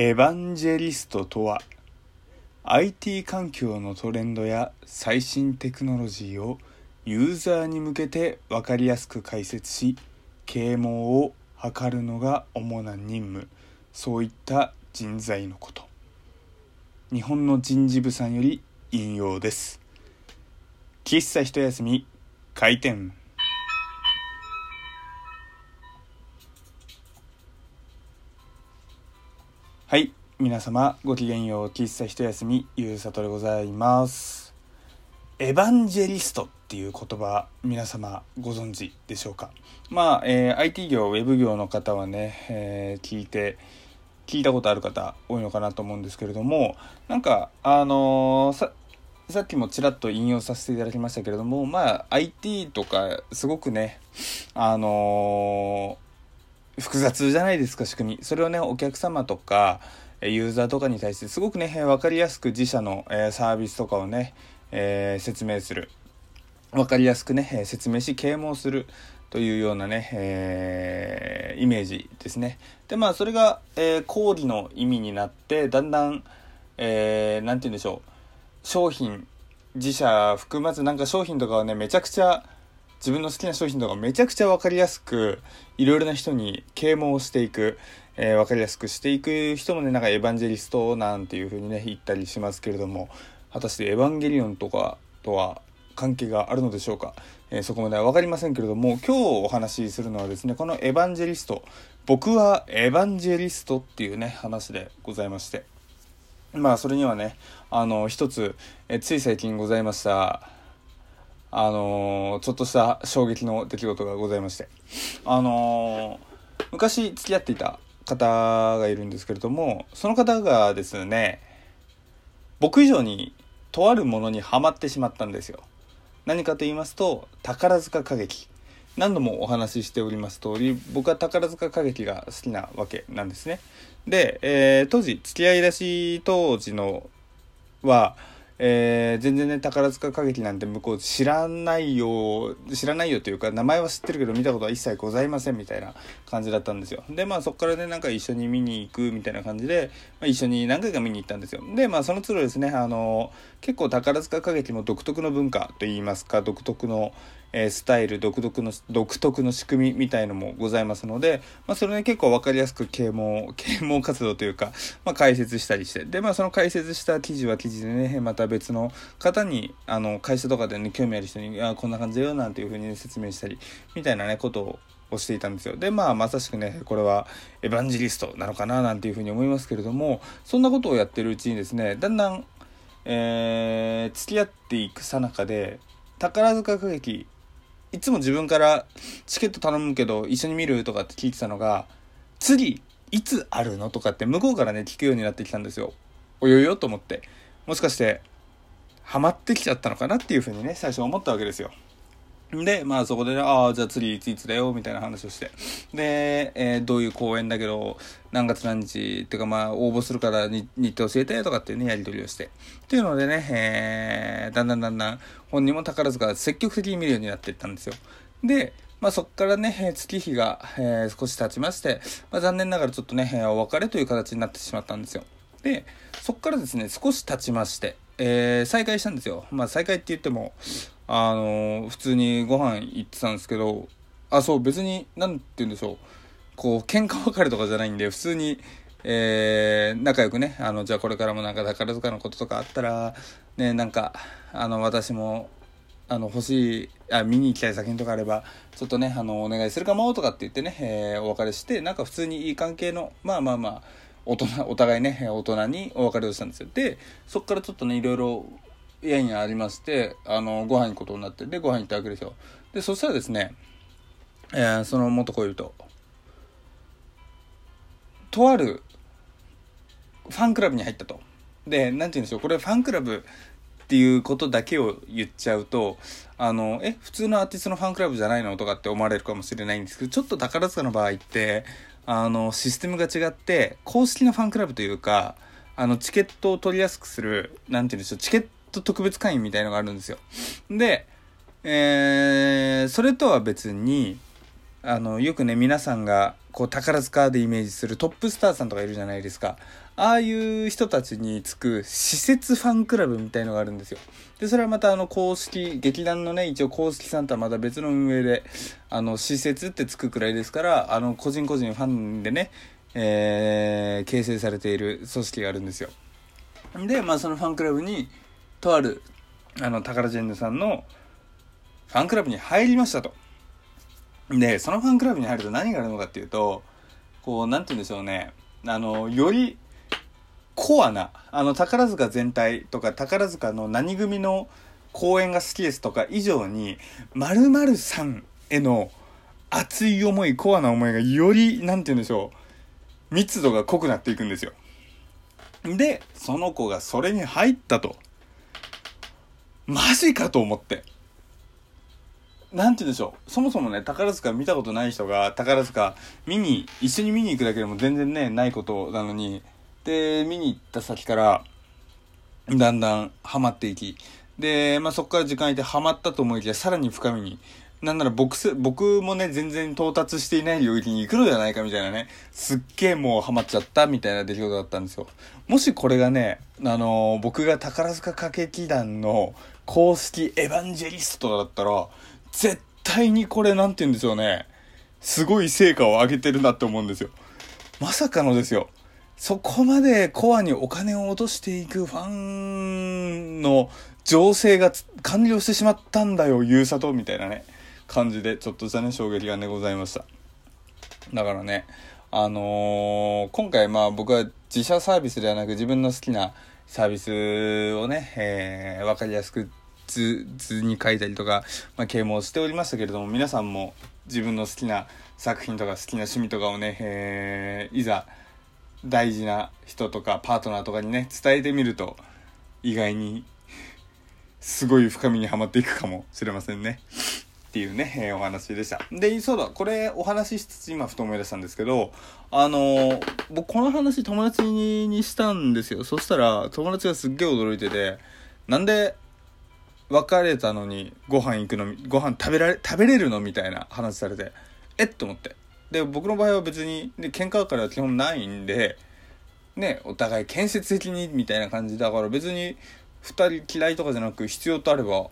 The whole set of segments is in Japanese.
エヴァンジェリストとは IT 環境のトレンドや最新テクノロジーをユーザーに向けて分かりやすく解説し啓蒙を図るのが主な任務。そういった人材のこと。日本の人事部さんより引用です。喫茶一休み開店はい。皆様ごきげんよう喫茶一休みゆうさとでございます。エヴァンジェリストっていう言葉皆様ご存知でしょうか？まあ、えー、IT 業ウェブ業の方はね、えー、聞いて聞いたことある方多いのかなと思うんですけれどもなんかあのー、ささっきもちらっと引用させていただきましたけれどもまあ IT とかすごくねあのー複雑じゃないですか仕組み。それをねお客様とかユーザーとかに対してすごくね分かりやすく自社の、サービスとかをね、えー、説明する。分かりやすくね説明し啓蒙するというようなね、えー、イメージですね。でまあそれが、えー、講義の意味になってだんだんえー、て言うんでしょう。商品自社含まずなんか商品とかはねめちゃくちゃ自分の好きな商品とかめちゃくちゃ分かりやすくいろいろな人に啓蒙をしていく、えー、分かりやすくしていく人もねなんかエヴァンジェリストなんていう風にね言ったりしますけれども果たしてエヴァンゲリオンとかとは関係があるのでしょうか、えー、そこまでは分かりませんけれども今日お話しするのはですねこのエヴァンジェリスト僕はエヴァンジェリストっていうね話でございまして。まあそれにはねあの一つ、えつい最近ございましたあのー、ちょっとした衝撃の出来事がございまして、あのー、昔付き合っていた方がいるんですけれども、その方がですね、僕以上にとあるものにはまってしまったんですよ。何かと言いますと、宝塚歌劇。何度もお話ししております通り、僕は宝塚歌劇が好きなわけなんですね。で、えー、当時、付き合い出し当時のは、えー、全然ね宝塚歌劇なんて向こう知らないよ知らないよというか名前は知ってるけど見たことは一切ございませんみたいな感じだったんですよ。でまあそこからねなんか一緒に見に行くみたいな感じで、まあ、一緒に何回か見に行ったんですよ。でまあその都度ですね。あの結構宝塚歌劇も独特の文化といいますか独特のえスタイル独特の独特の仕組みみたいのもございますので、まあ、それね結構分かりやすく啓蒙 啓蒙活動というか、まあ、解説したりしてでまあその解説した記事は記事でねまた別の方にあの会社とかでね興味ある人にあこんな感じだよなんていうふうに、ね、説明したりみたいなねことををしていたんですよ。で、まあ、まさしくね、これはエヴァンジリストなのかななんていうふうに思いますけれども、そんなことをやってるうちにですね、だんだん、えー、付き合っていくさなかで、宝塚歌劇いつも自分からチケット頼むけど一緒に見るとかって聞いてたのが次いつあるのとかって向こうからね聞くようになってきたんですよ。およよと思ってもしかしてハマってきちゃったのかなっていうふうにね最初思ったわけですよ。で、まあそこで、ああ、じゃあ次いついつだよ、みたいな話をして。で、えー、どういう公演だけど、何月何日、っていうかまあ応募するから日程教えて、とかっていうね、やり取りをして。っていうのでね、えー、だんだんだんだん本人も宝塚積極的に見るようになっていったんですよ。で、まあそっからね、月日が、えー、少し経ちまして、まあ残念ながらちょっとね、お別れという形になってしまったんですよ。で、そっからですね、少し経ちまして、えー、再開したんですよ。まあ再開って言っても、あの普通にご飯行ってたんですけどあそう別に何て言うんでしょう。こう喧嘩別れとかじゃないんで普通にえー、仲良くねあのじゃあこれからもなんか宝塚のこととかあったらねなんかあの私もあの欲しいあ見に行きたい作品とかあればちょっとねあのお願いするかもとかって言ってね、えー、お別れしてなんか普通にいい関係のまあまあまあ大人お互いね大人にお別れをしたんですよ。でそっからちょっとねいろいろ家にありましてあのご飯行くことになってでご飯行ったわけですよでそしたらですね、えー、その元恋人とあるファンクラブに入ったと。で何て言うんでしょうこれファンクラブっていうことだけを言っちゃうとあのえ普通のアーティストのファンクラブじゃないのとかって思われるかもしれないんですけどちょっと宝塚の場合ってあのシステムが違って公式のファンクラブというかあのチケットを取りやすくする何て言うんでしょうチケットと特別会員みたいのがあるんですよ。で、えー、それとは別に、あの、よくね、皆さんがこう宝塚でイメージするトップスターさんとかいるじゃないですか。ああいう人たちにつく施設ファンクラブみたいのがあるんですよ。でそれはまたあの公式劇団のね一応公式さんとはまた別の運営であの施設ってつくくらいですからあの個人個人ファンでね、えー、形成されている組織があるんですよ。でまあそのファンクラブにとあるあの宝ジェンヌさんのファンクラブに入りましたと。で、そのファンクラブに入ると何があるのかっていうと、こう、なんて言うんでしょうね。あの、より、コアな、あの、宝塚全体とか、宝塚の何組の公演が好きですとか以上に、〇〇さんへの熱い思い、コアな思いがより、なんて言うんでしょう、密度が濃くなっていくんですよ。で、その子がそれに入ったと。マジかと思って。なんて言うんでしょう。そもそもね、宝塚見たことない人が宝塚見に、一緒に見に行くだけでも全然ね、ないことなのに、で、見に行った先から、だんだんハマっていき、で、まあ、そこから時間空いてハマったと思いきや、さらに深みに、なんなら僕僕もね、全然到達していない領域に行くのではないかみたいなね、すっげえもうハマっちゃったみたいな出来事だったんですよ。もしこれがね、あのー、僕が宝塚歌劇団の公式エヴァンジェリストだったら、絶対にこれなんて言うんでしょうね。すごい成果を上げてるなって思うんですよ。まさかのですよ。そこまでコアにお金を落としていくファンの情勢が完了してしまったんだよ、ゆうさと、みたいなね、感じで、ちょっとしたね、衝撃がね、ございました。だからね、あのー、今回まあ僕は自社サービスではなく自分の好きなサービスをね、えー、わかりやすく図図に書いたりとか、まあ、啓蒙しておりましたけれども皆さんも自分の好きな作品とか好きな趣味とかをね、えー、いざ大事な人とかパートナーとかにね伝えてみると意外にすごい深みにはまっていくかもしれませんね。っていうね、えー、お話でした。で、そうだ、これお話ししつつ今ふと思い出したんですけど、あのー、僕この話友達にしたんですよ。そしたら友達がすっげえ驚いてて、なんで別れたのにご飯行くのご飯食べられ食べれるのみたいな話されてえっと思ってで僕の場合は別にで喧嘩からは基本ないんでねお互い建設的にみたいな感じだから別に2人嫌いとかじゃなく必要とあれば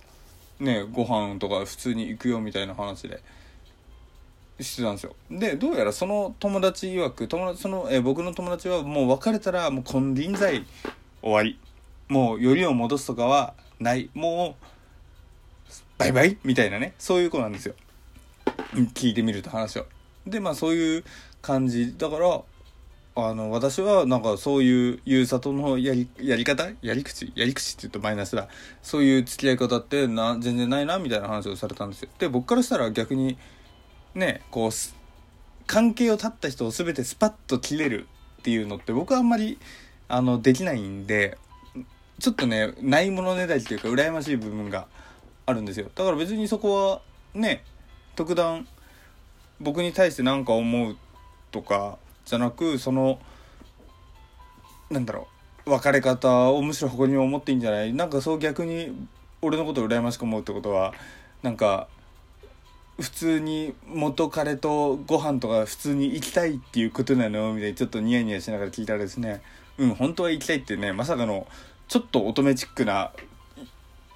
ねご飯とか普通に行くよみたいな話でしてたんですよ。でどうやらその友達曰く友達そのえ僕の友達はもう別れたらもう金輪際終わり。もうよりを戻すとかはない。もうバイバイみたいなね。そういう子なんですよ。聞いてみると話を。でまあそういう感じ。だからあの私はなんかそういうゆうさとのやりやり方やり口やり口って言うとマイナスだ。そういう付き合い方ってな全然ないなみたいな話をされたんですよ。で僕からしたら逆にねこう関係を断った人を全てスパッと切れるっていうのって僕はあんまりあのできないんでちょっとねないものねだりっていうか羨ましい部分があるんですよ。だから別にそこはね特段僕に対して何か思うとかじゃなくそのなんだろう別れ方をむしろ誇りに思っていいんじゃない？なんかそう逆に俺のことを羨ましく思うってことはなんか普通に元彼とご飯とか普通に行きたいっていうことなの？みたいにちょっとニヤニヤしながら聞いたらですね。うん本当は行きたいってねまさかのちょっと乙女チックな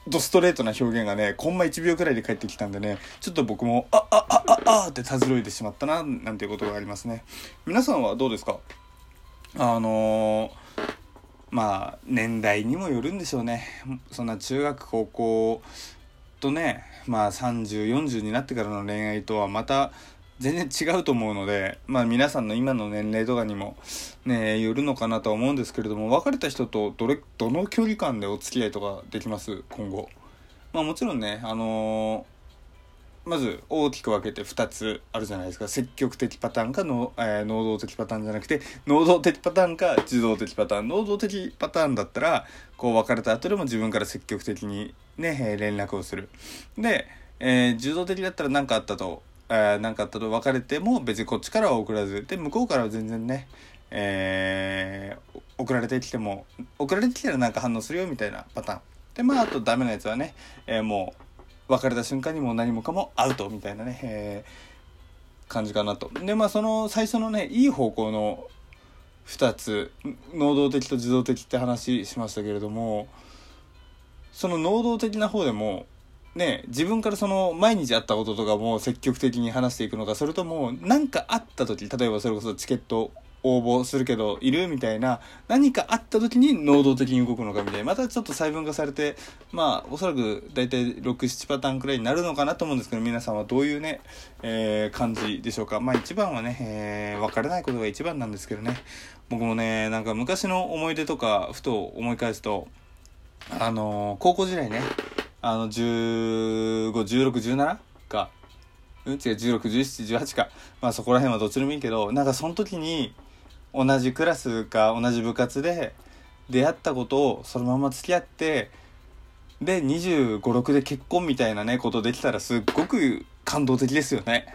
ドストレートな表現がねコンマ1秒くらいで返ってきたんでねちょっと僕もあああああってたずろいでしまったななんていうことがありますね。皆さんはどうですか？あのー、まあ年代にもよるんでしょうね。そんな中学高校とねまあ3040になってからの恋愛とはまた全然違うと思うので、まあ皆さんの今の年齢とかにもね、よるのかなとは思うんですけれども、別れた人とどれ、どの距離感でお付き合いとかできます？今後。まあもちろんね、あのー、まず大きく分けて2つあるじゃないですか。積極的パターンかの、えー、能動的パターンじゃなくて、能動的パターンか受動的パターン。能動的パターンだったら、こう別れた後でも自分から積極的にね、連絡をする。で、えー、受動的だったら何かあったとえー、かあったと別れても別にこっちからは送らずで向こうからは全然ね、えー、送られてきても送られてきたらなんか反応するよみたいなパターンでまああとダメなやつはね、えー、もう別れた瞬間にもう何もかもアウトみたいなね、え感じかなと。でまあその最初のねいい方向の2つ能動的と自動的って話しましたけれどもその能動的な方でもね自分からその毎日あったこととかも積極的に話していくのかそれとも何かあった時例えばそれこそチケット応募するけどいるみたいな何かあった時に能動的に動くのかみたいなまたちょっと細分化されてまあおそらく大体67パターンくらいになるのかなと思うんですけど皆さんはどういうね、えー、感じでしょうか。まあ一番はね、えー、分からないことが一番なんですけどね。僕もねなんか昔の思い出とかふと思い返すとあのー、高校時代ねあの151617か。うん？違う161718か。まあそこら辺はどっちでもいいけどなんかその時に同じクラスか同じ部活で出会ったことをそのまま付き合ってで2 5 6で結婚みたいなねことできたらすっごく感動的ですよね。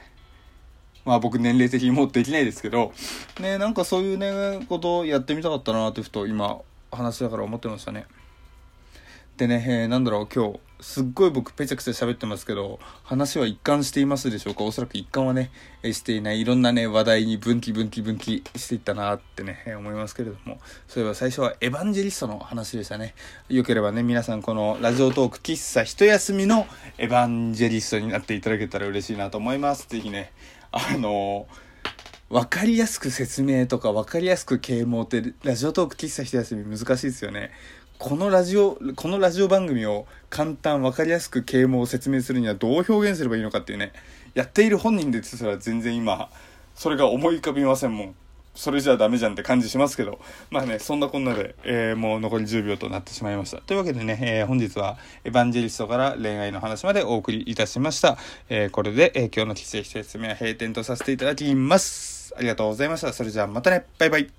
まあ僕年齢的にもできないですけど。ねなんかそういうねことをやってみたかったなってふと今話しながら思ってましたね。でね、えー、なんだろう今日すっごい僕ペチャクチャ喋ってますけど、話は一貫していますでしょうか？おそらく一貫はね、していない。いろんなね、話題に分岐分岐分岐していったなってね、思いますけれども。そういえば最初はエヴァンジェリストの話でしたね。よければね、皆さんこのラジオトーク喫茶一休みのエヴァンジェリストになっていただけたら嬉しいなと思います。ぜひね、あの分かりやすく説明とか分かりやすく啓蒙ってラジオトーク喫茶一休み難しいですよね。このラジオこのラジオ番組を簡単分かりやすく啓蒙を説明するにはどう表現すればいいのかっていうね。やっている本人ですら全然今それが思い浮かびませんもん。それじゃダメじゃんって感じしますけど。まあねそんなこんなで、えー、もう残り10秒となってしまいました。というわけでね、えー、本日はエヴァンジェリストから恋愛の話までお送りいたしました、えー、これで、え今日の規制説明は閉店とさせていただきます。ありがとうございました。それじゃあまたね。バイバイ。